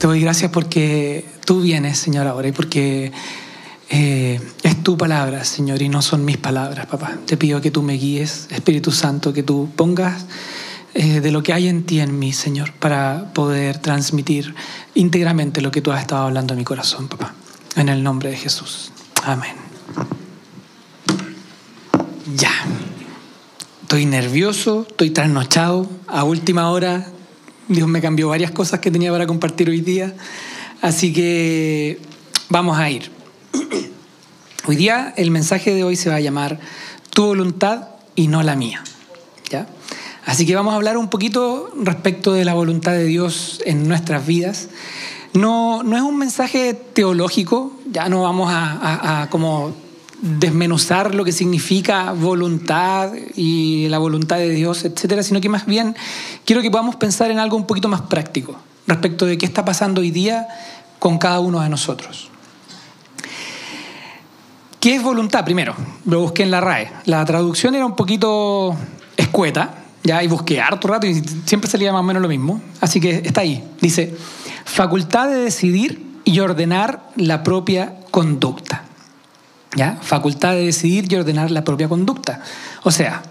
Te doy gracias porque tú vienes, Señor, ahora y porque eh, es tu palabra, Señor, y no son mis palabras, papá. Te pido que tú me guíes, Espíritu Santo, que tú pongas eh, de lo que hay en ti, en mí, Señor, para poder transmitir íntegramente lo que tú has estado hablando en mi corazón, papá. En el nombre de Jesús. Amén. Ya. Estoy nervioso, estoy trasnochado. A última hora, Dios me cambió varias cosas que tenía para compartir hoy día. Así que vamos a ir. Hoy día el mensaje de hoy se va a llamar Tu voluntad y no la mía. ¿Ya? Así que vamos a hablar un poquito respecto de la voluntad de Dios en nuestras vidas. No, no es un mensaje teológico, ya no vamos a, a como desmenuzar lo que significa voluntad y la voluntad de Dios, etcétera, sino que más bien quiero que podamos pensar en algo un poquito más práctico respecto de qué está pasando hoy día con cada uno de nosotros. ¿Qué es voluntad? Primero, lo busqué en la RAE. La traducción era un poquito escueta, ya, y busqué harto rato y siempre salía más o menos lo mismo. Así que está ahí. Dice, facultad de decidir y ordenar la propia conducta. ¿Ya? Facultad de decidir y ordenar la propia conducta. O sea,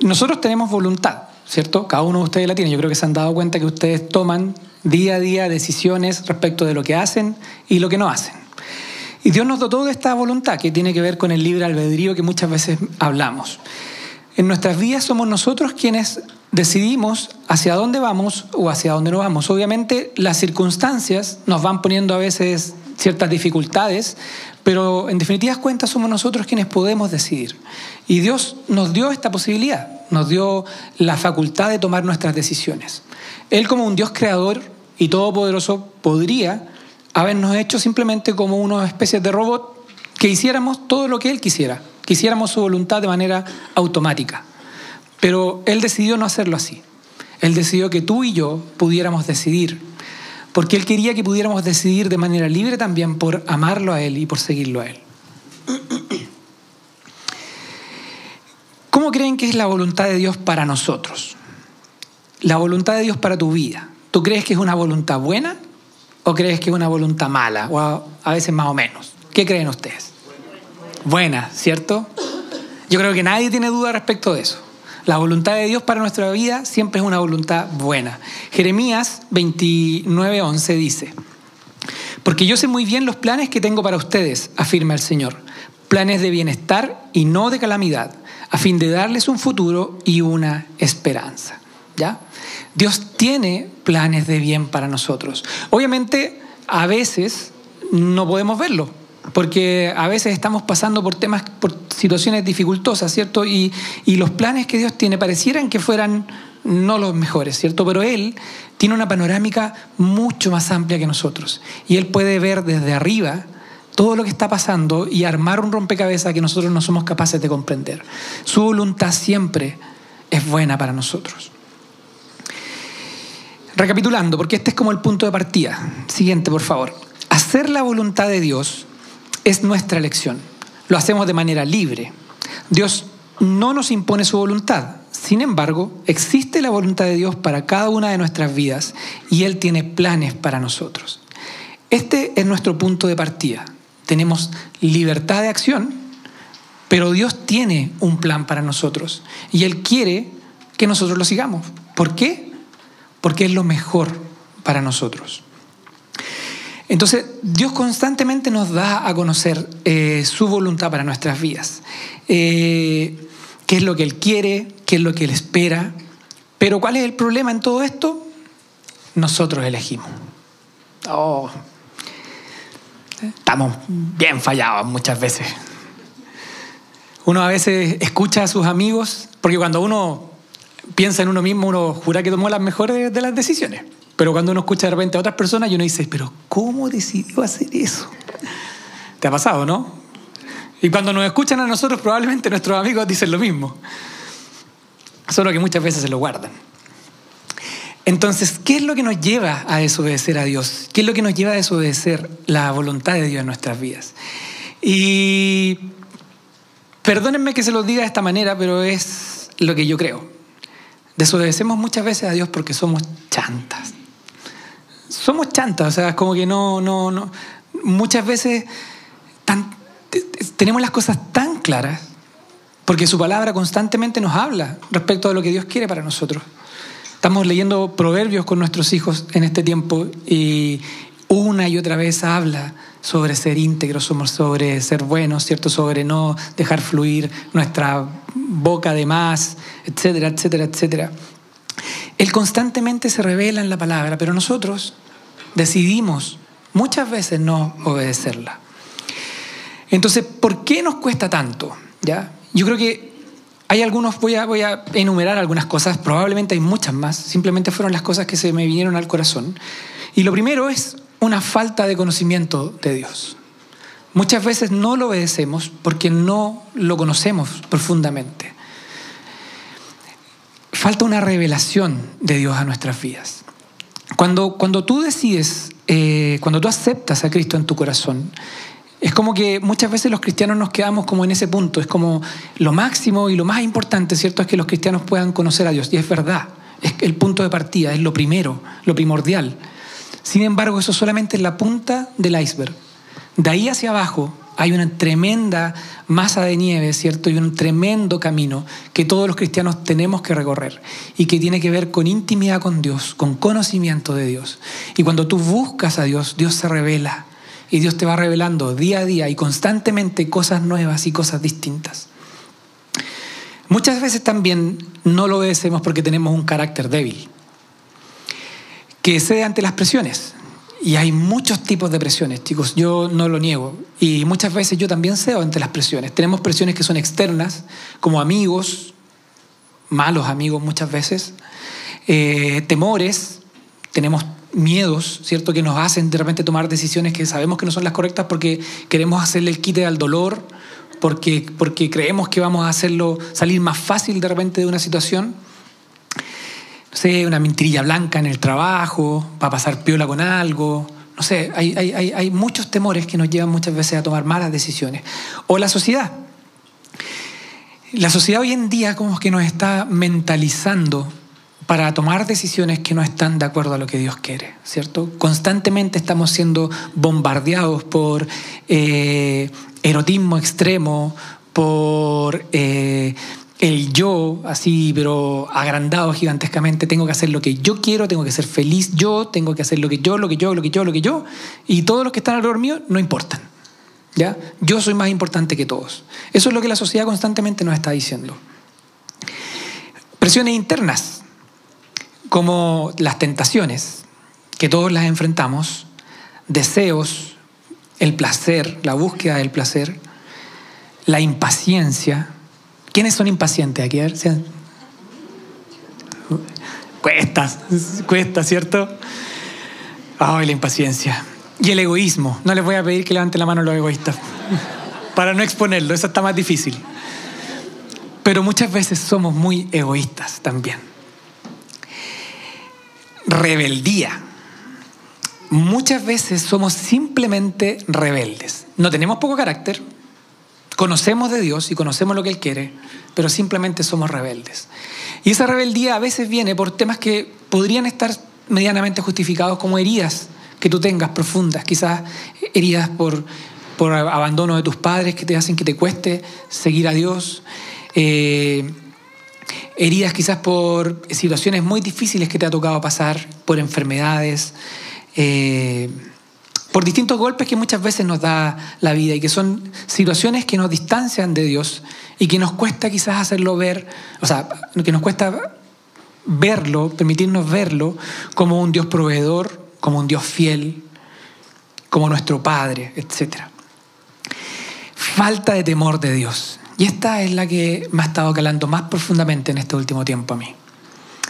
nosotros tenemos voluntad, ¿cierto? Cada uno de ustedes la tiene. Yo creo que se han dado cuenta que ustedes toman día a día decisiones respecto de lo que hacen y lo que no hacen. Y Dios nos dotó de esta voluntad que tiene que ver con el libre albedrío que muchas veces hablamos. En nuestras vidas somos nosotros quienes decidimos hacia dónde vamos o hacia dónde no vamos. Obviamente las circunstancias nos van poniendo a veces ciertas dificultades, pero en definitivas cuentas somos nosotros quienes podemos decidir. Y Dios nos dio esta posibilidad, nos dio la facultad de tomar nuestras decisiones. Él como un Dios creador y todopoderoso podría habernos hecho simplemente como una especie de robot que hiciéramos todo lo que Él quisiera, que hiciéramos su voluntad de manera automática. Pero Él decidió no hacerlo así. Él decidió que tú y yo pudiéramos decidir porque Él quería que pudiéramos decidir de manera libre también por amarlo a Él y por seguirlo a Él. ¿Cómo creen que es la voluntad de Dios para nosotros? La voluntad de Dios para tu vida. ¿Tú crees que es una voluntad buena o crees que es una voluntad mala? O a, veces más o menos. ¿Qué creen ustedes? Buena, ¿cierto? Yo creo que nadie tiene duda respecto de eso. La voluntad de Dios para nuestra vida siempre es una voluntad buena. Jeremías 29:11 dice, porque yo sé muy bien los planes que tengo para ustedes, afirma el Señor, planes de bienestar y no de calamidad, a fin de darles un futuro y una esperanza. ¿Ya? Dios tiene planes de bien para nosotros. Obviamente, a veces no podemos verlo, porque a veces estamos pasando por temas, por situaciones dificultosas, ¿cierto? Y, y, los planes que Dios tiene parecieran que fueran no los mejores, ¿cierto? Pero Él tiene una panorámica mucho más amplia que nosotros. Y Él puede ver desde arriba todo lo que está pasando y armar un rompecabezas que nosotros no somos capaces de comprender. Su voluntad siempre es buena para nosotros. Recapitulando, porque este es como el punto de partida. Siguiente, por favor. Hacer la voluntad de Dios es nuestra elección. Lo hacemos de manera libre. Dios no nos impone su voluntad. Sin embargo, existe la voluntad de Dios para cada una de nuestras vidas y Él tiene planes para nosotros. Este es nuestro punto de partida. Tenemos libertad de acción, pero Dios tiene un plan para nosotros y Él quiere que nosotros lo sigamos. ¿Por qué? Porque es lo mejor para nosotros. Entonces, Dios constantemente nos da a conocer eh, su voluntad para nuestras vidas. Eh, ¿Qué es lo que Él quiere? ¿Qué es lo que Él espera? Pero ¿cuál es el problema en todo esto? Nosotros elegimos. Oh, estamos bien fallados muchas veces. Uno a veces escucha a sus amigos, porque cuando uno piensa en uno mismo, uno jura que tomó las mejores de las decisiones. Pero cuando uno escucha de repente a otras personas y uno dice, pero ¿cómo decidió hacer eso? ¿Te ha pasado, no? Y cuando nos escuchan a nosotros, probablemente nuestros amigos dicen lo mismo. Solo que muchas veces se lo guardan. Entonces, ¿qué es lo que nos lleva a desobedecer a Dios? ¿Qué es lo que nos lleva a desobedecer la voluntad de Dios en nuestras vidas? Y perdónenme que se los diga de esta manera, pero es lo que yo creo. Desobedecemos muchas veces a Dios porque somos chantas. Somos chantas, o sea, es como que no, no, no. Muchas veces tenemos las cosas tan claras porque su palabra constantemente nos habla respecto a lo que Dios quiere para nosotros. Estamos leyendo proverbios con nuestros hijos en este tiempo y una y otra vez habla sobre ser íntegros, sobre ser buenos, ¿cierto? Sobre no dejar fluir nuestra boca de más, etcétera, etcétera, etcétera. Él constantemente se revela en la palabra, pero nosotros decidimos muchas veces no obedecerla. Entonces, ¿por qué nos cuesta tanto? ¿Ya? Yo creo que hay algunos, voy a, voy a enumerar algunas cosas, probablemente hay muchas más, simplemente fueron las cosas que se me vinieron al corazón. Y lo primero es una falta de conocimiento de Dios. Muchas veces no lo obedecemos porque no lo conocemos profundamente. Falta una revelación de Dios a nuestras vidas. Cuando, cuando tú decides, eh, cuando tú aceptas a Cristo en tu corazón, es como que muchas veces los cristianos nos quedamos como en ese punto. Es como lo máximo y lo más importante, ¿cierto? Es que los cristianos puedan conocer a Dios. Y es verdad, es el punto de partida, es lo primero, lo primordial. Sin embargo, eso solamente es la punta del iceberg. De ahí hacia abajo hay una tremenda masa de nieve, ¿cierto? Y un tremendo camino que todos los cristianos tenemos que recorrer y que tiene que ver con intimidad con Dios, con conocimiento de Dios. Y cuando tú buscas a Dios, Dios se revela y Dios te va revelando día a día y constantemente cosas nuevas y cosas distintas. Muchas veces también no lo obedecemos porque tenemos un carácter débil que cede ante las presiones. Y hay muchos tipos de presiones, chicos, yo no lo niego. Y muchas veces yo también cedo ante las presiones. Tenemos presiones que son externas, como amigos, malos amigos muchas veces, eh, temores, tenemos miedos, ¿cierto? Que nos hacen de repente tomar decisiones que sabemos que no son las correctas porque queremos hacerle el quite al dolor, porque, porque creemos que vamos a hacerlo salir más fácil de repente de una situación no sé, una mentirilla blanca en el trabajo, para pasar piola con algo. No sé, hay, hay, hay muchos temores que nos llevan muchas veces a tomar malas decisiones. O la sociedad. La sociedad hoy en día como que nos está mentalizando para tomar decisiones que no están de acuerdo a lo que Dios quiere, ¿cierto? Constantemente estamos siendo bombardeados por eh, erotismo extremo, por eh, el yo, así, pero agrandado gigantescamente, tengo que hacer lo que yo quiero, tengo que ser feliz yo, tengo que hacer lo que yo, lo que yo, lo que yo, lo que yo, y todos los que están alrededor mío no importan. ¿ya? Yo soy más importante que todos. Eso es lo que la sociedad constantemente nos está diciendo. Presiones internas, como las tentaciones, que todos las enfrentamos, deseos, el placer, la búsqueda del placer, la impaciencia, ¿Quiénes son impacientes aquí? A ver, Cuesta, cuesta, ¿cierto? Ay, la impaciencia. Y el egoísmo. No les voy a pedir que levanten la mano los egoístas. Para no exponerlo, eso está más difícil. Pero muchas veces somos muy egoístas también. Rebeldía. Muchas veces somos simplemente rebeldes. No tenemos poco carácter, conocemos de Dios y conocemos lo que Él quiere, pero simplemente somos rebeldes. Y esa rebeldía a veces viene por temas que podrían estar medianamente justificados como heridas que tú tengas profundas, quizás heridas por, por abandono de tus padres que te hacen que te cueste seguir a Dios, eh, heridas quizás por situaciones muy difíciles que te ha tocado pasar, por enfermedades. Eh, por distintos golpes que muchas veces nos da la vida y que son situaciones que nos distancian de Dios y que nos cuesta quizás hacerlo ver, o sea, que nos cuesta verlo, permitirnos verlo como un Dios proveedor, como un Dios fiel, como nuestro Padre, etc. Falta de temor de Dios. Y esta es la que me ha estado calando más profundamente en este último tiempo a mí.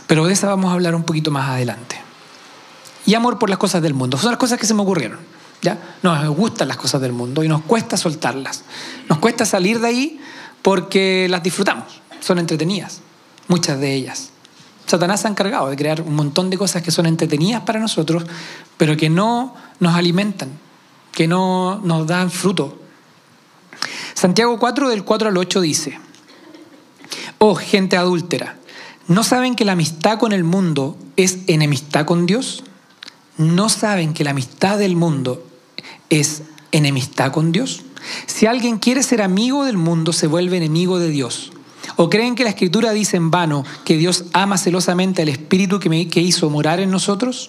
Pero de esa vamos a hablar un poquito más adelante y amor por las cosas del mundo. Son las cosas que se me ocurrieron. ¿ya? Nos gustan las cosas del mundo y nos cuesta soltarlas. Nos cuesta salir de ahí porque las disfrutamos. Son entretenidas, muchas de ellas. Satanás se ha encargado de crear un montón de cosas que son entretenidas para nosotros, pero que no nos alimentan, que no nos dan fruto. Santiago 4 del 4 al 8 dice, oh gente adúltera, ¿No saben que la amistad con el mundo es enemistad con Dios? ¿No saben que la amistad del mundo es enemistad con Dios? Si alguien quiere ser amigo del mundo, se vuelve enemigo de Dios. ¿O creen que la Escritura dice en vano que Dios ama celosamente al Espíritu que, hizo morar en nosotros?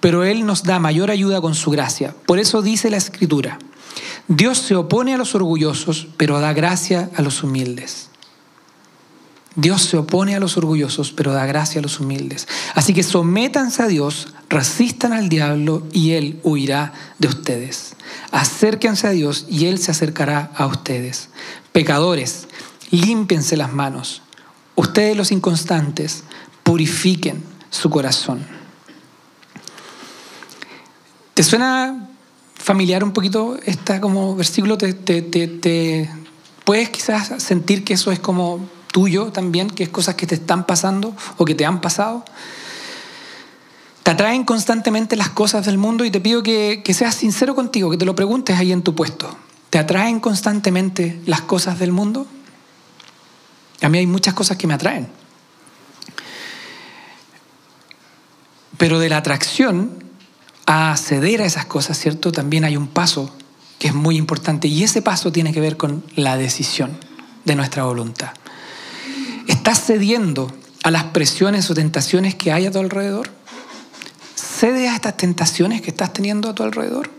Pero Él nos da mayor ayuda con su gracia. Por eso dice la Escritura, Dios se opone a los orgullosos, pero da gracia a los humildes. Dios se opone a los orgullosos, pero da gracia a los humildes. Así que sométanse a Dios, resistan al diablo y Él huirá de ustedes. Acérquense a Dios y Él se acercará a ustedes. Pecadores, límpiense las manos. Ustedes los inconstantes, purifiquen su corazón. ¿Te suena familiar un poquito este como versículo? ¿Te, te puedes quizás sentir que eso es como tuyo también, que es cosas que te están pasando o que te han pasado. Te atraen constantemente las cosas del mundo y te pido que, que seas sincero contigo, que te lo preguntes ahí en tu puesto. ¿Te atraen constantemente las cosas del mundo? A mí hay muchas cosas que me atraen. Pero de la atracción a ceder a esas cosas, ¿cierto? También hay un paso que es muy importante y ese paso tiene que ver con la decisión de nuestra voluntad. ¿Estás cediendo a las presiones o tentaciones que hay a tu alrededor? ¿Cede a estas tentaciones que estás teniendo a tu alrededor?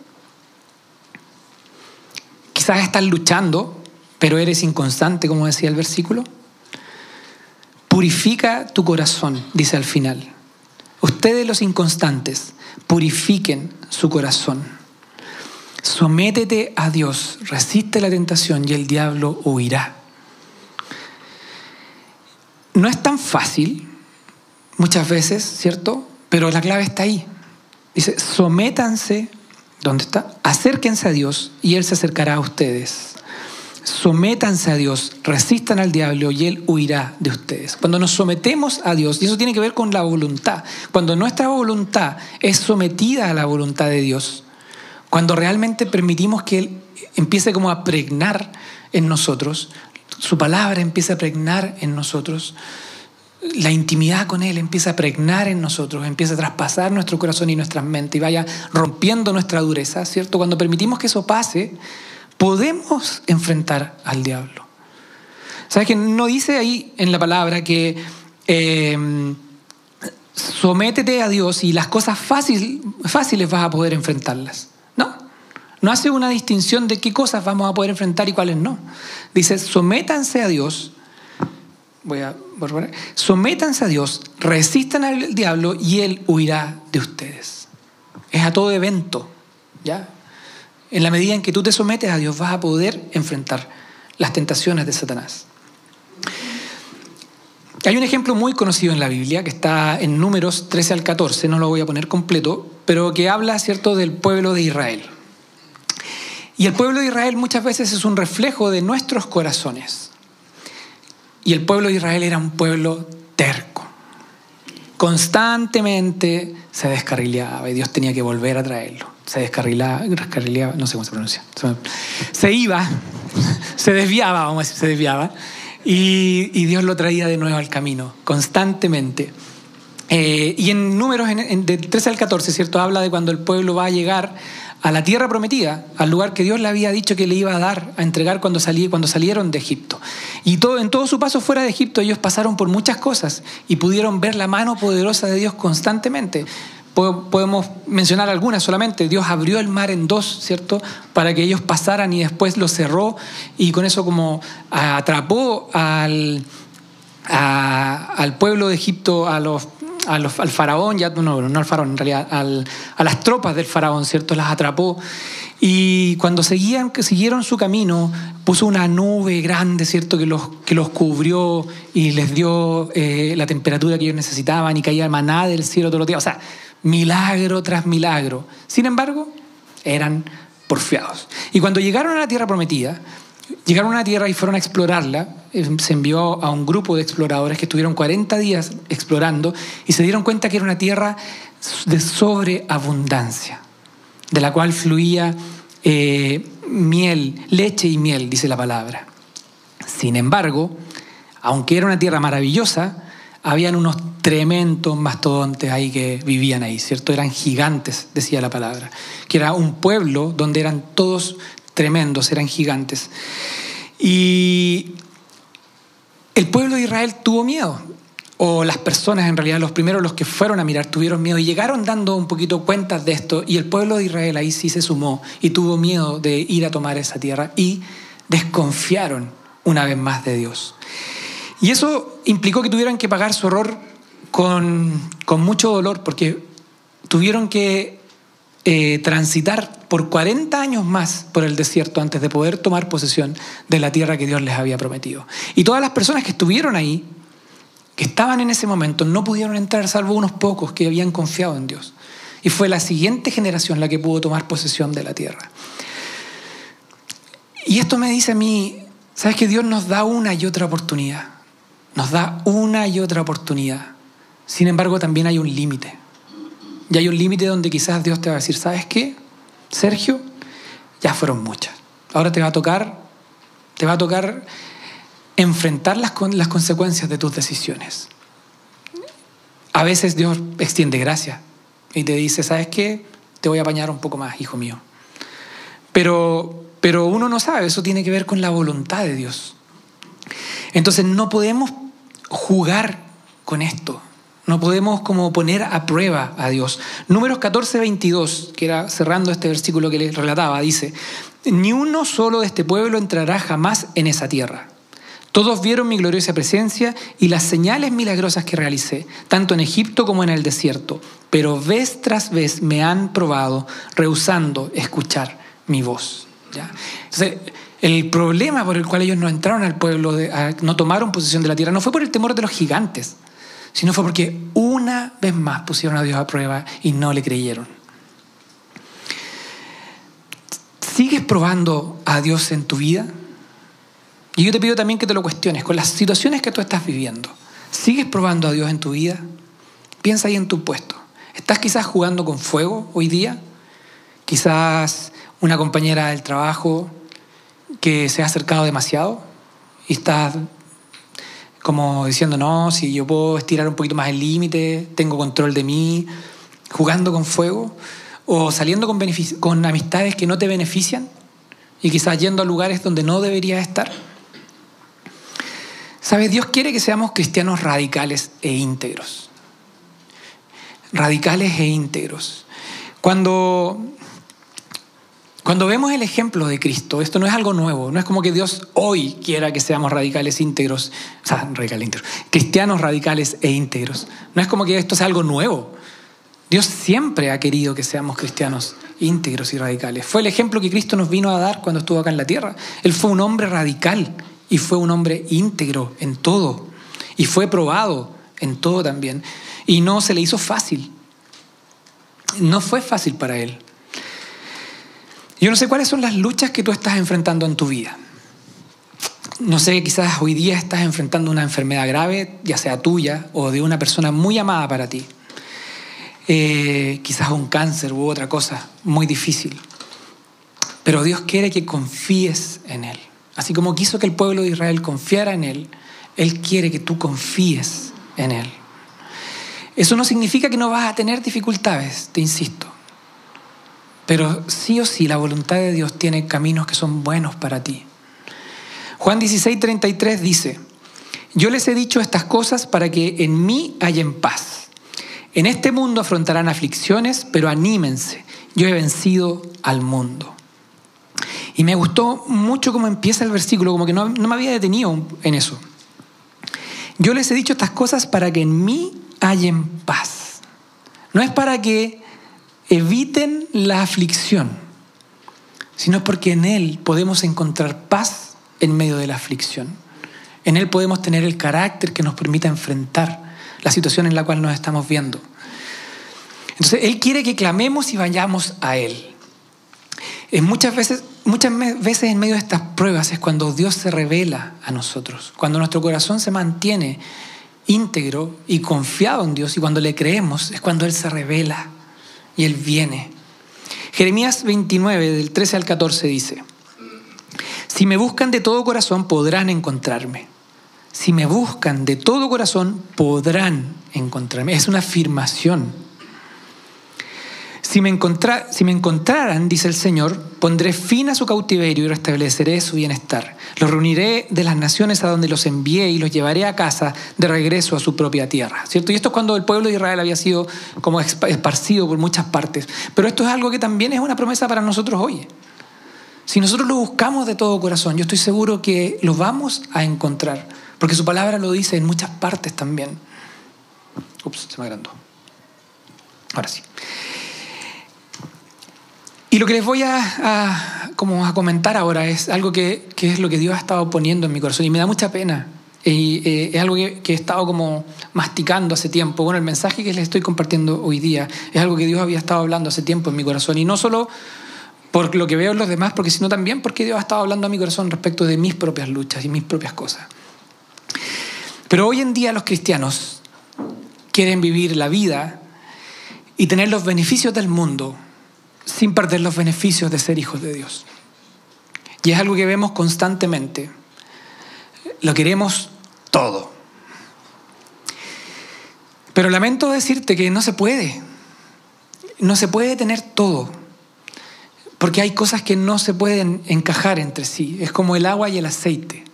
Quizás estás luchando, pero eres inconstante, como decía el versículo. Purifica tu corazón, dice al final. Ustedes los inconstantes, purifiquen su corazón. Sométete a Dios, resiste la tentación y el diablo huirá. No es tan fácil, muchas veces, ¿cierto? Pero la clave está ahí. Dice, sométanse, ¿dónde está? Acérquense a Dios y Él se acercará a ustedes. Sométanse a Dios, resistan al diablo y Él huirá de ustedes. Cuando nos sometemos a Dios, y eso tiene que ver con la voluntad, cuando nuestra voluntad es sometida a la voluntad de Dios, cuando realmente permitimos que Él empiece como a pregnar en nosotros, su palabra empieza a pregnar en nosotros, la intimidad con Él empieza a pregnar en nosotros, empieza a traspasar nuestro corazón y nuestra mente y vaya rompiendo nuestra dureza, ¿cierto? Cuando permitimos que eso pase, podemos enfrentar al diablo. ¿Sabes que no dice ahí en la palabra que eh, sométete a Dios y las cosas fáciles vas a poder enfrentarlas? No hace una distinción de qué cosas vamos a poder enfrentar y cuáles no. Dice, sométanse a Dios. Voy a volver. Sométanse a Dios, resistan al diablo y él huirá de ustedes. Es a todo evento, ¿ya? En la medida en que tú te sometes a Dios vas a poder enfrentar las tentaciones de Satanás. Hay un ejemplo muy conocido en la Biblia que está en números 13 al 14, no lo voy a poner completo, pero que habla, ¿cierto?, del pueblo de Israel. Y el pueblo de Israel muchas veces es un reflejo de nuestros corazones. Y el pueblo de Israel era un pueblo terco. Constantemente se descarrileaba y Dios tenía que volver a traerlo. Se descarrilaba, no sé cómo se pronuncia. Se iba, se desviaba, vamos a decir, se desviaba. Y, Dios lo traía de nuevo al camino, constantemente. Eh, y en números en, de 13 al 14, ¿cierto? Habla de cuando el pueblo va a llegar a la tierra prometida, al lugar que Dios le había dicho que le iba a dar, a entregar cuando, salí, cuando salieron de Egipto. Y todo, en todo su paso fuera de Egipto ellos pasaron por muchas cosas y pudieron ver la mano poderosa de Dios constantemente. Podemos mencionar algunas solamente. Dios abrió el mar en dos, ¿cierto? Para que ellos pasaran y después lo cerró y con eso como atrapó al, al pueblo de Egipto, a los al faraón, ya, no, no al faraón, en realidad, a las tropas del faraón, ¿cierto? Las atrapó. Y cuando seguían, siguieron su camino, puso una nube grande, ¿cierto? Que los, que los cubrió y les dio eh, la temperatura que ellos necesitaban y caía maná del cielo todos los días. O sea, milagro tras milagro. Sin embargo, eran porfiados. Y cuando llegaron a la tierra prometida, Llegaron a una tierra y fueron a explorarla. Eh, se envió a un grupo de exploradores que estuvieron 40 días explorando y se dieron cuenta que era una tierra de sobreabundancia, de la cual fluía eh, miel, leche y miel, dice la palabra. Sin embargo, aunque era una tierra maravillosa, habían unos tremendos mastodontes ahí que vivían ahí, ¿cierto? Eran gigantes, decía la palabra. Que era un pueblo donde eran todos tremendos, eran gigantes. Y el pueblo de Israel tuvo miedo, o las personas en realidad, los primeros los que fueron a mirar, tuvieron miedo y llegaron dando un poquito cuentas de esto y el pueblo de Israel ahí sí se sumó y tuvo miedo de ir a tomar esa tierra y desconfiaron una vez más de Dios. Y eso implicó que tuvieran que pagar su horror con, mucho dolor porque tuvieron que eh, transitar por 40 años más por el desierto antes de poder tomar posesión de la tierra que Dios les había prometido. Y todas las personas que estuvieron ahí, que estaban en ese momento, no pudieron entrar salvo unos pocos que habían confiado en Dios. Y fue la siguiente generación la que pudo tomar posesión de la tierra. Y esto me dice a mí, ¿sabes que Dios nos da una y otra oportunidad? Nos da una y otra oportunidad. Sin embargo, también hay un límite. Y hay un límite donde quizás Dios te va a decir, ¿sabes qué? Sergio, ya fueron muchas. Ahora te va a tocar, te va a tocar enfrentar las, las consecuencias de tus decisiones. A veces Dios extiende gracia y te dice, ¿sabes qué? Te voy a apañar un poco más, hijo mío. Pero pero uno no sabe, eso tiene que ver con la voluntad de Dios. Entonces no podemos jugar con esto. No podemos como poner a prueba a Dios. Números 14, 22, que era cerrando este versículo que les relataba, dice, ni uno solo de este pueblo entrará jamás en esa tierra. Todos vieron mi gloriosa presencia y las señales milagrosas que realicé, tanto en Egipto como en el desierto, pero vez tras vez me han probado, rehusando escuchar mi voz. Entonces, el problema por el cual ellos no entraron al pueblo, no tomaron posesión de la tierra, no fue por el temor de los gigantes, sino fue porque una vez más pusieron a Dios a prueba y no le creyeron. ¿Sigues probando a Dios en tu vida? Y yo te pido también que te lo cuestiones con las situaciones que tú estás viviendo. ¿Sigues probando a Dios en tu vida? Piensa ahí en tu puesto. ¿Estás quizás jugando con fuego hoy día? Quizás una compañera del trabajo que se ha acercado demasiado y está como diciendo, no, si yo puedo estirar un poquito más el límite, tengo control de mí, jugando con fuego, o saliendo con, con amistades que no te benefician y quizás yendo a lugares donde no deberías estar. ¿Sabes? Dios quiere que seamos cristianos radicales e íntegros. Radicales e íntegros. Cuando cuando vemos el ejemplo de Cristo, esto no es algo nuevo, no es como que Dios hoy quiera que seamos radicales íntegros, o sea, radicales íntegros, cristianos radicales e íntegros. No es como que esto sea algo nuevo. Dios siempre ha querido que seamos cristianos íntegros y radicales. Fue el ejemplo que Cristo nos vino a dar cuando estuvo acá en la tierra. Él fue un hombre radical y fue un hombre íntegro en todo. Y fue probado en todo también. Y no se le hizo fácil. No fue fácil para él. Yo no sé cuáles son las luchas que tú estás enfrentando en tu vida. No sé, quizás hoy día estás enfrentando una enfermedad grave, ya sea tuya o de una persona muy amada para ti. Eh, quizás un cáncer u otra cosa muy difícil. Pero Dios quiere que confíes en Él. Así como quiso que el pueblo de Israel confiara en Él, Él quiere que tú confíes en Él. Eso no significa que no vas a tener dificultades, te insisto. Pero sí o sí la voluntad de Dios tiene caminos que son buenos para ti. Juan 16, 33 dice, yo les he dicho estas cosas para que en mí hayan paz. En este mundo afrontarán aflicciones, pero anímense, yo he vencido al mundo. Y me gustó mucho cómo empieza el versículo, como que no, no me había detenido en eso. Yo les he dicho estas cosas para que en mí hayan paz. No es para que eviten la aflicción, sino porque en Él podemos encontrar paz en medio de la aflicción. En Él podemos tener el carácter que nos permita enfrentar la situación en la cual nos estamos viendo. Entonces, Él quiere que clamemos y vayamos a Él. muchas, veces, muchas veces en medio de estas pruebas es cuando Dios se revela a nosotros, cuando nuestro corazón se mantiene íntegro y confiado en Dios y cuando le creemos es cuando Él se revela y Él viene. Jeremías 29, del 13 al 14 dice, si me buscan de todo corazón podrán encontrarme. si me buscan de todo corazón, podrán encontrarme. Es una afirmación. Si me, me encontraran, dice el Señor, pondré fin a su cautiverio y restableceré su bienestar. Los reuniré de las naciones a donde los envié y los llevaré a casa de regreso a su propia tierra. ¿Cierto? Y esto es cuando el pueblo de Israel había sido como esparcido por muchas partes. Pero esto es algo que también es una promesa para nosotros hoy. Si nosotros lo buscamos de todo corazón, yo estoy seguro que lo vamos a encontrar. Porque su palabra lo dice en muchas partes también. Ups, se me agrandó. Ahora sí. Y lo que les voy a, como a comentar ahora es algo que, es lo que Dios ha estado poniendo en mi corazón y me da mucha pena. Y eh, es algo que, he estado como masticando hace tiempo. Bueno, el mensaje que les estoy compartiendo hoy día es algo que Dios había estado hablando hace tiempo en mi corazón. Y no solo por lo que veo en los demás, porque sino también porque Dios ha estado hablando a mi corazón respecto de mis propias luchas y mis propias cosas. Pero hoy en día los cristianos quieren vivir la vida y tener los beneficios del mundo sin perder los beneficios de ser hijos de Dios. Y es algo que vemos constantemente. Lo queremos todo. Pero lamento decirte que no se puede. No se puede tener todo. Porque hay cosas que no se pueden encajar entre sí. Es como el agua y el aceite.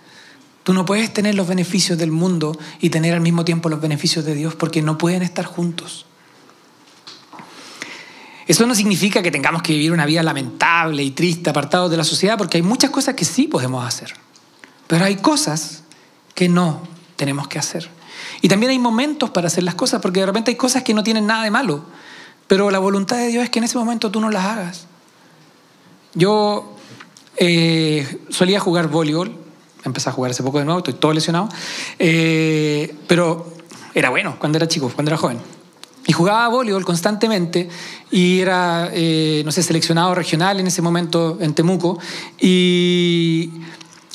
Tú no puedes tener los beneficios del mundo y tener al mismo tiempo los beneficios de Dios porque no pueden estar juntos. Eso no significa que tengamos que vivir una vida lamentable y triste, apartados de la sociedad, porque hay muchas cosas que sí podemos hacer. Pero hay cosas que no tenemos que hacer. Y también hay momentos para hacer las cosas, porque de repente hay cosas que no tienen nada de malo, pero la voluntad de Dios es que en ese momento tú no las hagas. Yo eh, solía jugar voleibol, empecé a jugar hace poco de nuevo, estoy todo lesionado, eh, pero era bueno cuando era chico, cuando era joven. Y jugaba voleibol constantemente y era, eh, no sé, seleccionado regional en ese momento en Temuco. Y,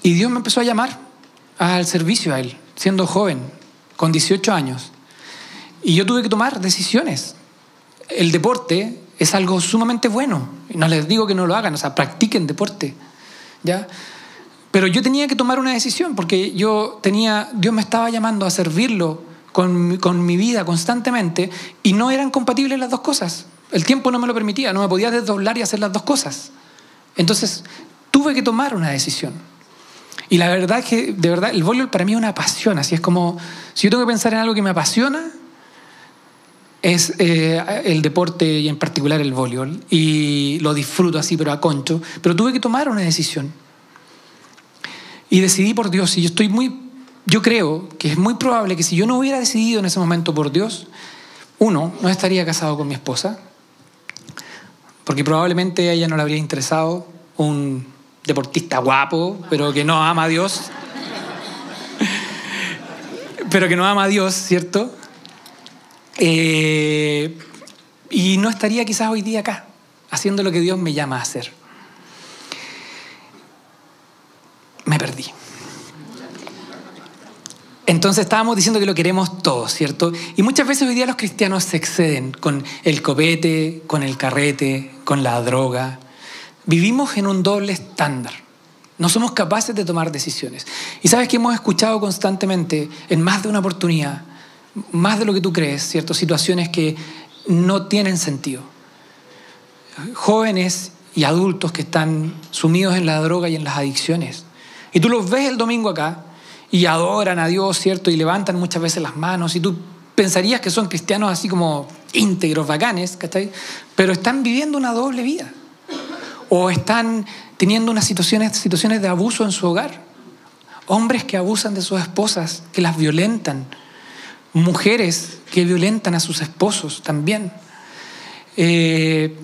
y Dios me empezó a llamar al servicio a Él, siendo joven, con 18 años. Y yo tuve que tomar decisiones. El deporte es algo sumamente bueno. No les digo que no lo hagan, o sea, practiquen deporte. ¿ya? Pero yo tenía que tomar una decisión porque yo tenía, Dios me estaba llamando a servirlo con, mi vida constantemente y no eran compatibles las dos cosas. El tiempo no me lo permitía, no me podía desdoblar y hacer las dos cosas. Entonces tuve que tomar una decisión. Y la verdad es que, de verdad, el voleibol para mí es una pasión. Así es como, si yo tengo que pensar en algo que me apasiona, es eh, el deporte y en particular el voleibol. Y lo disfruto así, pero a concho. Pero tuve que tomar una decisión. Y decidí por Dios. Y yo estoy muy yo creo que es muy probable que si yo no hubiera decidido en ese momento por Dios, uno, no estaría casado con mi esposa, porque probablemente a ella no le habría interesado un deportista guapo, pero que no ama a Dios, pero que no ama a Dios, ¿cierto? Eh, y no estaría quizás hoy día acá, haciendo lo que Dios me llama a hacer. Me perdí. Entonces estábamos diciendo que lo queremos todo, ¿cierto? Y muchas veces hoy día los cristianos se exceden con el copete, con el carrete, con la droga. Vivimos en un doble estándar. No somos capaces de tomar decisiones. Y sabes que hemos escuchado constantemente, en más de una oportunidad, más de lo que tú crees, ¿cierto? Situaciones que no tienen sentido. Jóvenes y adultos que están sumidos en la droga y en las adicciones. Y tú los ves el domingo acá y adoran a Dios, ¿cierto? Y levantan muchas veces las manos y tú pensarías que son cristianos así como íntegros, bacanes, ¿cachai? Pero están viviendo una doble vida. O están teniendo unas situaciones, situaciones de abuso en su hogar. Hombres que abusan de sus esposas, que las violentan. Mujeres que violentan a sus esposos también. Eh,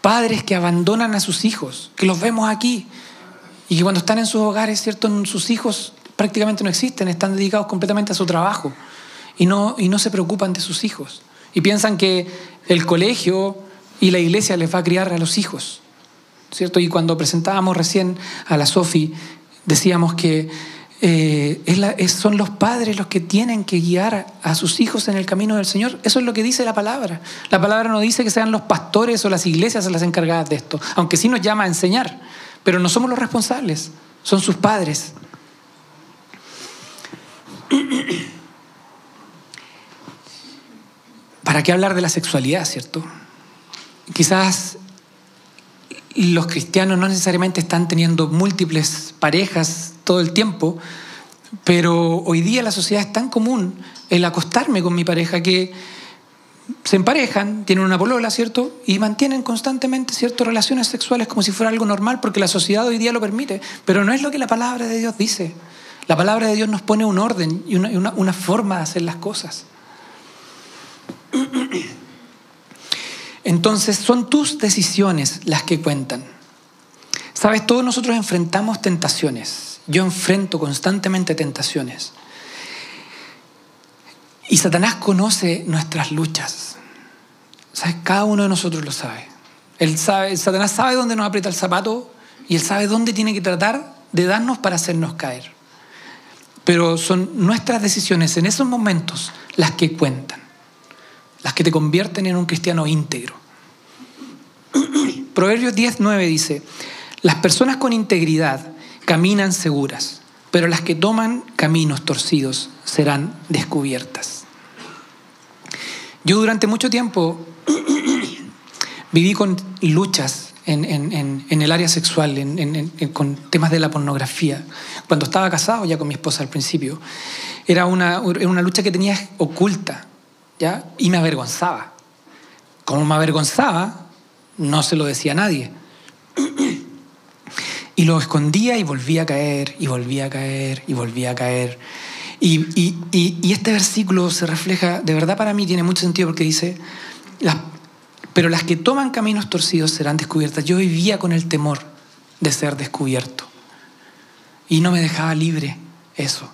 padres que abandonan a sus hijos, que los vemos aquí. Y que cuando están en sus hogares, ¿cierto? Sus hijos prácticamente no existen, están dedicados completamente a su trabajo y no, se preocupan de sus hijos. Y piensan que el colegio y la iglesia les va a criar a los hijos. ¿Cierto? Y cuando presentábamos recién a la Sofi, decíamos que eh, son los padres los que tienen que guiar a, sus hijos en el camino del Señor. Eso es lo que dice la palabra. La palabra no dice que sean los pastores o las iglesias las encargadas de esto, aunque sí nos llama a enseñar, pero no somos los responsables, son sus padres. ¿Para qué hablar de la sexualidad, cierto? Quizás los cristianos no necesariamente están teniendo múltiples parejas todo el tiempo, pero hoy día la sociedad es tan común el acostarme con mi pareja que se emparejan, tienen una polola, ¿cierto? Y mantienen constantemente ciertas relaciones sexuales como si fuera algo normal porque la sociedad hoy día lo permite. Pero no es lo que la palabra de Dios dice. La palabra de Dios nos pone un orden y una, una forma de hacer las cosas. Entonces son tus decisiones las que cuentan. Sabes, todos nosotros enfrentamos tentaciones. Yo enfrento constantemente tentaciones. Y Satanás conoce nuestras luchas. ¿Sabes? Cada uno de nosotros lo sabe. Él sabe. Satanás sabe dónde nos aprieta el zapato y él sabe dónde tiene que tratar de darnos para hacernos caer. Pero son nuestras decisiones en esos momentos las que cuentan, las que te convierten en un cristiano íntegro. Proverbios 10.9 dice, las personas con integridad caminan seguras, pero las que toman caminos torcidos serán descubiertas. Yo durante mucho tiempo viví con luchas en, el área sexual, con temas de la pornografía. Cuando estaba casado ya con mi esposa al principio, era una, una lucha que tenía oculta, ¿ya? Y me avergonzaba. Como me avergonzaba, no se lo decía a nadie. Y lo escondía y volvía a caer, y volvía a caer, y volvía a caer. Y, este versículo se refleja, de verdad para mí tiene mucho sentido porque dice, pero las que toman caminos torcidos serán descubiertas. Yo vivía con el temor de ser descubierto y no me dejaba libre eso.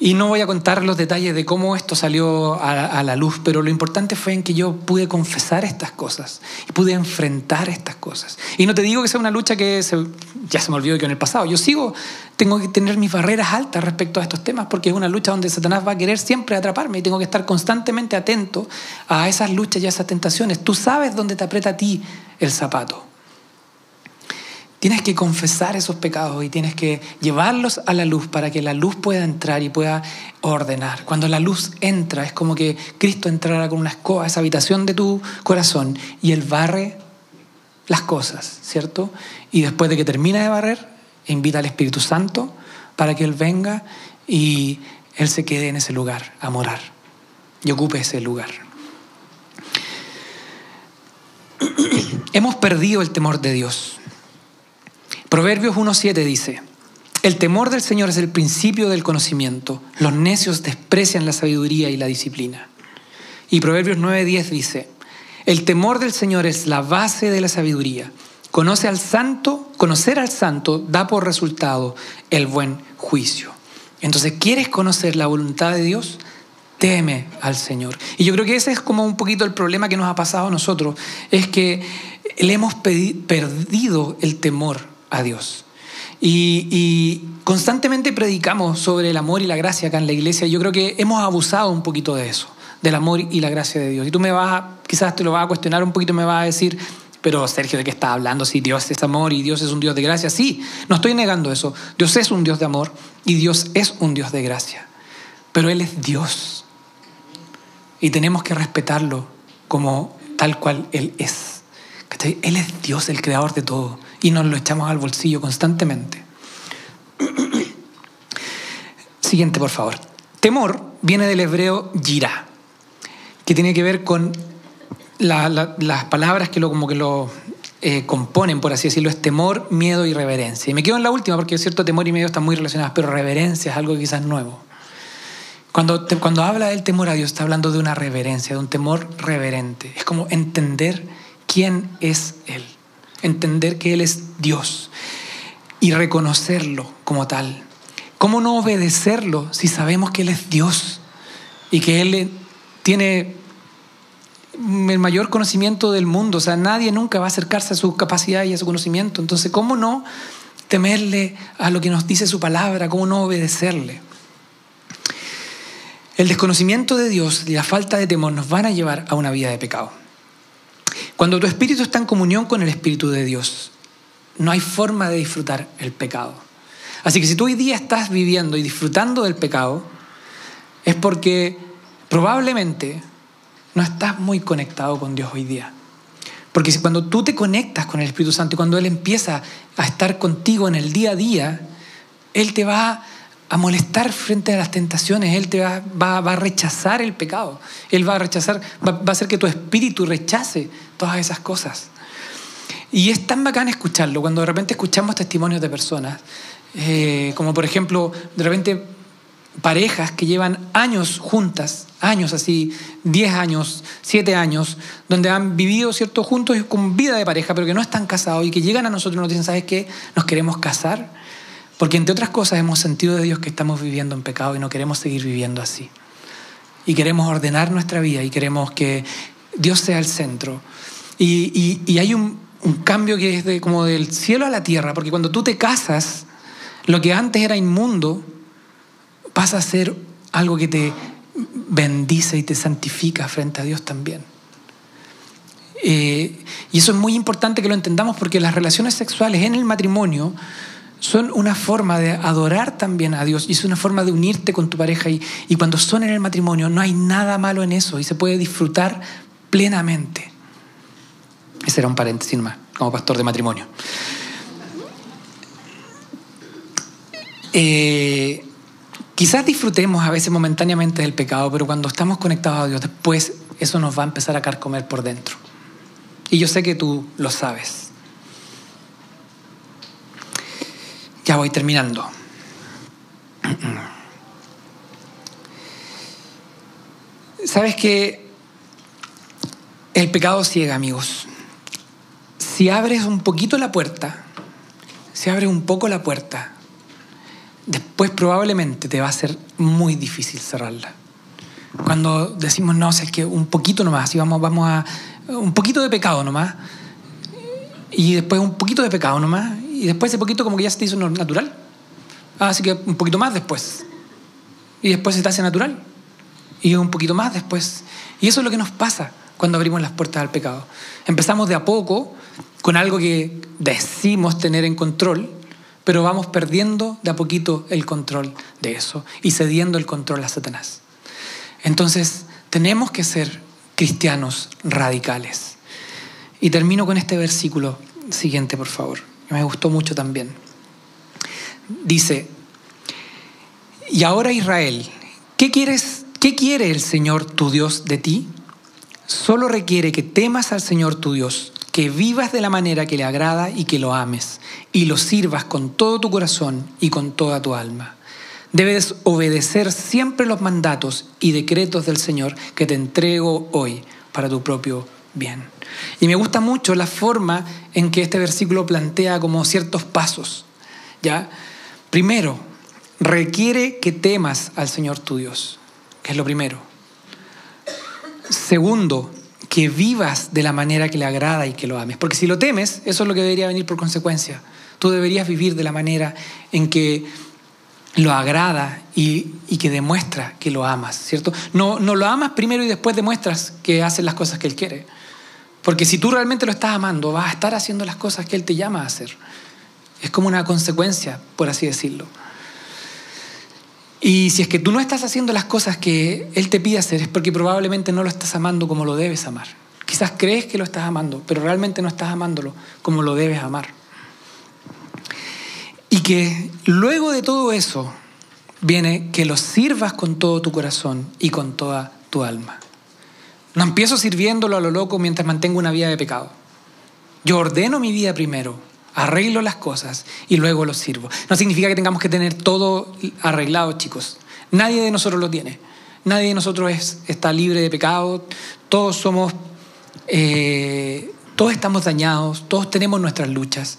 Y no voy a contar los detalles de cómo esto salió a, la luz, pero lo importante fue en que yo pude confesar estas cosas y pude enfrentar estas cosas. Y no te digo que sea una lucha que ya se me olvidó que en el pasado. Yo sigo, tengo que tener mis barreras altas respecto a estos temas porque es una lucha donde Satanás va a querer siempre atraparme y tengo que estar constantemente atento a esas luchas y a esas tentaciones. Tú sabes dónde te aprieta a ti el zapato. Tienes que confesar esos pecados y tienes que llevarlos a la luz para que la luz pueda entrar y pueda ordenar. Cuando la luz entra, es como que Cristo entrara con una escoba a esa habitación de tu corazón y Él barre las cosas, ¿cierto? Y después de que termina de barrer, invita al Espíritu Santo para que Él venga y Él se quede en ese lugar a morar y ocupe ese lugar. Hemos perdido el temor de Dios. Proverbios 1.7 dice, el temor del Señor es el principio del conocimiento. Los necios desprecian la sabiduría y la disciplina. Y Proverbios 9.10 dice, el temor del Señor es la base de la sabiduría. Conoce al santo, conocer al santo da por resultado el buen juicio. Entonces, ¿quieres conocer la voluntad de Dios? Teme al Señor. Y yo creo que ese es como un poquito el problema que nos ha pasado a nosotros, es que le hemos perdido el temor a Dios. Y, constantemente predicamos sobre el amor y la gracia acá en la iglesia. Yo creo que hemos abusado un poquito de eso, del amor y la gracia de Dios. Y tú me vas, quizás te lo vas a cuestionar un poquito, me vas a decir, pero Sergio, ¿de qué estás hablando? Si Dios es amor y Dios es un Dios de gracia. Sí, no estoy negando eso. Dios es un Dios de amor y Dios es un Dios de gracia. Pero Él es Dios. Y tenemos que respetarlo como tal cual Él es. Él es Dios, el creador de todo y nos lo echamos al bolsillo constantemente. Siguiente, por favor. Temor viene del hebreo yirá, que tiene que ver con las palabras que lo, como que lo eh, componen, por así decirlo, es temor, miedo y reverencia. Y me quedo en la última porque es cierto, temor y miedo están muy relacionados, pero reverencia es algo quizás nuevo. Cuando, cuando habla del temor a Dios, está hablando de una reverencia, de un temor reverente. Es como entender quién es Él entender que Él es Dios y reconocerlo como tal. ¿Cómo no obedecerlo si sabemos que Él es Dios y que Él tiene el mayor conocimiento del mundo? O sea, nadie nunca va a acercarse a su capacidad y a su conocimiento. Entonces, ¿cómo no temerle a lo que nos dice su palabra? ¿Cómo no obedecerle? El desconocimiento de Dios y la falta de temor nos van a llevar a una vida de pecado. Cuando tu espíritu está en comunión con el Espíritu de Dios, no hay forma de disfrutar el pecado. Así que si tú hoy día estás viviendo y disfrutando del pecado, es porque probablemente no estás muy conectado con Dios hoy día. Porque cuando tú te conectas con el Espíritu Santo y cuando Él empieza a estar contigo en el día a día, Él te va a molestar frente a las tentaciones, Él te va, a rechazar el pecado, Él va a rechazar, va, a hacer que tu espíritu rechace todas esas cosas. Y es tan bacán escucharlo, cuando de repente escuchamos testimonios de personas, eh, como por ejemplo, de repente parejas que llevan años juntas, años así, 10 años, 7 años, donde han vivido cierto juntos con vida de pareja, pero que no están casados y que llegan a nosotros y nos dicen, ¿sabes qué? Nos queremos casar. Porque entre otras cosas hemos sentido de Dios que estamos viviendo en pecado y no queremos seguir viviendo así. Y queremos ordenar nuestra vida y queremos que Dios sea el centro. Y, hay un, cambio que es de, como del cielo a la tierra, porque cuando tú te casas, lo que antes era inmundo pasa a ser algo que te bendice y te santifica frente a Dios también. Eh, y eso es muy importante que lo entendamos porque las relaciones sexuales en el matrimonio son una forma de adorar también a Dios y es una forma de unirte con tu pareja y, y cuando son en el matrimonio no hay nada malo en eso y se puede disfrutar plenamente. Ese era un paréntesis más, como pastor de matrimonio. Eh, quizás disfrutemos a veces momentáneamente del pecado, pero cuando estamos conectados a Dios, después eso nos va a empezar a carcomer por dentro. Y yo sé que tú lo sabes. Voy terminando. ¿Sabes que el pecado ciega, amigos? Si abres un poquito la puerta, si abres un poco la puerta, después probablemente te va a ser muy difícil cerrarla. Cuando decimos, no, es que un poquito nomás, y vamos, vamos a un poquito de pecado nomás, y después un poquito de pecado nomás, y después ese poquito como que ya se te hizo natural. Ah, así que un poquito más después. Y después se te hace natural. Y un poquito más después. Y eso es lo que nos pasa cuando abrimos las puertas al pecado. Empezamos de a poco con algo que decimos tener en control, pero vamos perdiendo de a poquito el control de eso y cediendo el control a Satanás. Entonces, tenemos que ser cristianos radicales. Y termino con este versículo siguiente, por favor me gustó mucho también. Dice, y ahora Israel, ¿qué, quieres, ¿qué quiere el Señor tu Dios de ti? Solo requiere que temas al Señor tu Dios, que vivas de la manera que le agrada y que lo ames, y lo sirvas con todo tu corazón y con toda tu alma. Debes obedecer siempre los mandatos y decretos del Señor que te entrego hoy para tu propio bien. Y me gusta mucho la forma en que este versículo plantea como ciertos pasos. ¿ya? Primero, requiere que temas al Señor tu Dios, que es lo primero. Segundo, que vivas de la manera que le agrada y que lo ames. Porque si lo temes, eso es lo que debería venir por consecuencia. Tú deberías vivir de la manera en que lo agrada y, que demuestra que lo amas, ¿cierto? No, no lo amas primero y después demuestras que haces las cosas que Él quiere. Porque si tú realmente lo estás amando, vas a estar haciendo las cosas que Él te llama a hacer. Es como una consecuencia, por así decirlo. Y si es que tú no estás haciendo las cosas que Él te pide hacer, es porque probablemente no lo estás amando como lo debes amar. Quizás crees que lo estás amando, pero realmente no estás amándolo como lo debes amar. Y que luego de todo eso viene que lo sirvas con todo tu corazón y con toda tu alma. No empiezo sirviéndolo a lo loco mientras mantengo una vida de pecado. Yo ordeno mi vida primero, arreglo las cosas y luego los sirvo. No significa que tengamos que tener todo arreglado, chicos. Nadie de nosotros lo tiene. Nadie de nosotros está libre de pecado. Todos somos, eh, todos estamos dañados, todos tenemos nuestras luchas.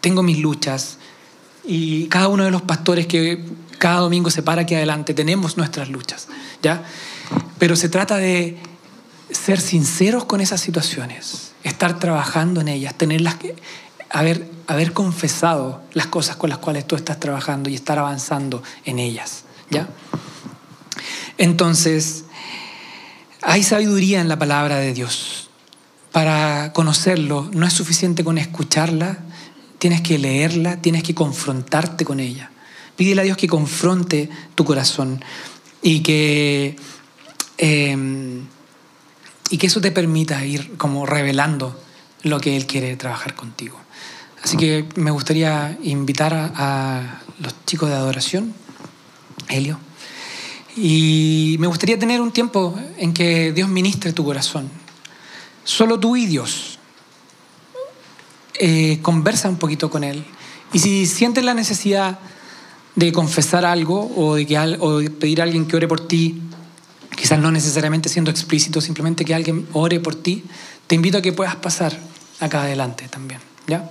Tengo mis luchas, y cada uno de los pastores que cada domingo se para aquí adelante tenemos nuestras luchas, ¿ya? Pero se trata de ser sinceros con esas situaciones, estar trabajando en ellas, tenerlas que haber, confesado las cosas con las cuales tú estás trabajando y estar avanzando en ellas, ¿ya? Entonces, hay sabiduría en la palabra de Dios. Para conocerlo no es suficiente con escucharla, tienes que leerla, tienes que confrontarte con ella. Pídele a Dios que confronte tu corazón y que, eh, y que eso te permita ir como revelando lo que Él quiere trabajar contigo. Así que me gustaría invitar a, los chicos de adoración, Helio, y me gustaría tener un tiempo en que Dios ministre tu corazón. Solo tú y Dios. Eh, conversa un poquito con Él. Y si sientes la necesidad de confesar algo o de, que, o de pedir a alguien que ore por ti, quizás no necesariamente siendo explícito, simplemente que alguien ore por ti, te invito a que puedas pasar acá adelante también. ¿ya?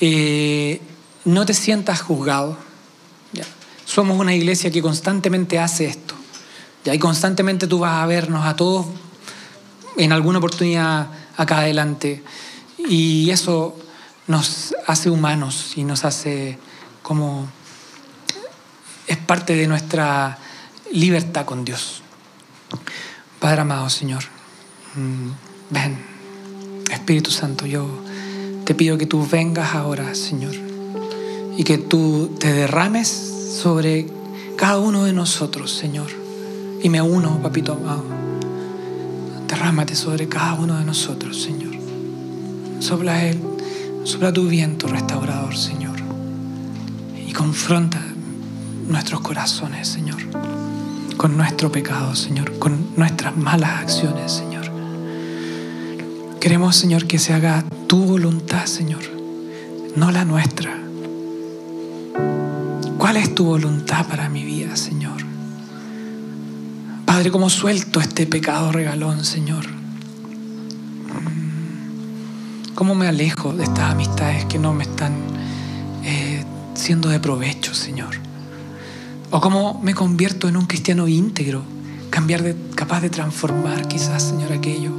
Eh, no te sientas juzgado. Somos una iglesia que constantemente hace esto. ¿ya? Y constantemente tú vas a vernos a todos en alguna oportunidad acá adelante. Y eso nos hace humanos y nos hace como... Es parte de nuestra libertad con Dios. Padre amado, Señor, mm, ven, Espíritu Santo, yo te pido que tú vengas ahora, Señor, y que tú te derrames sobre cada uno de nosotros, Señor. Y me uno, papito amado. Derrámate sobre cada uno de nosotros, Señor. Sopla Él, sopla tu viento restaurador, Señor. Y confronta nuestros corazones, Señor. Con nuestro pecado, Señor. Con nuestras malas acciones, Señor. Queremos, Señor, que se haga tu voluntad, Señor, no la nuestra. ¿Cuál es tu voluntad para mi vida, Señor? Padre, ¿cómo suelto este pecado regalón, Señor? ¿Cómo me alejo de estas amistades que no me están eh, siendo de provecho, Señor? ¿O cómo me convierto en un cristiano íntegro, cambiar de, capaz de transformar quizás, Señor, aquello?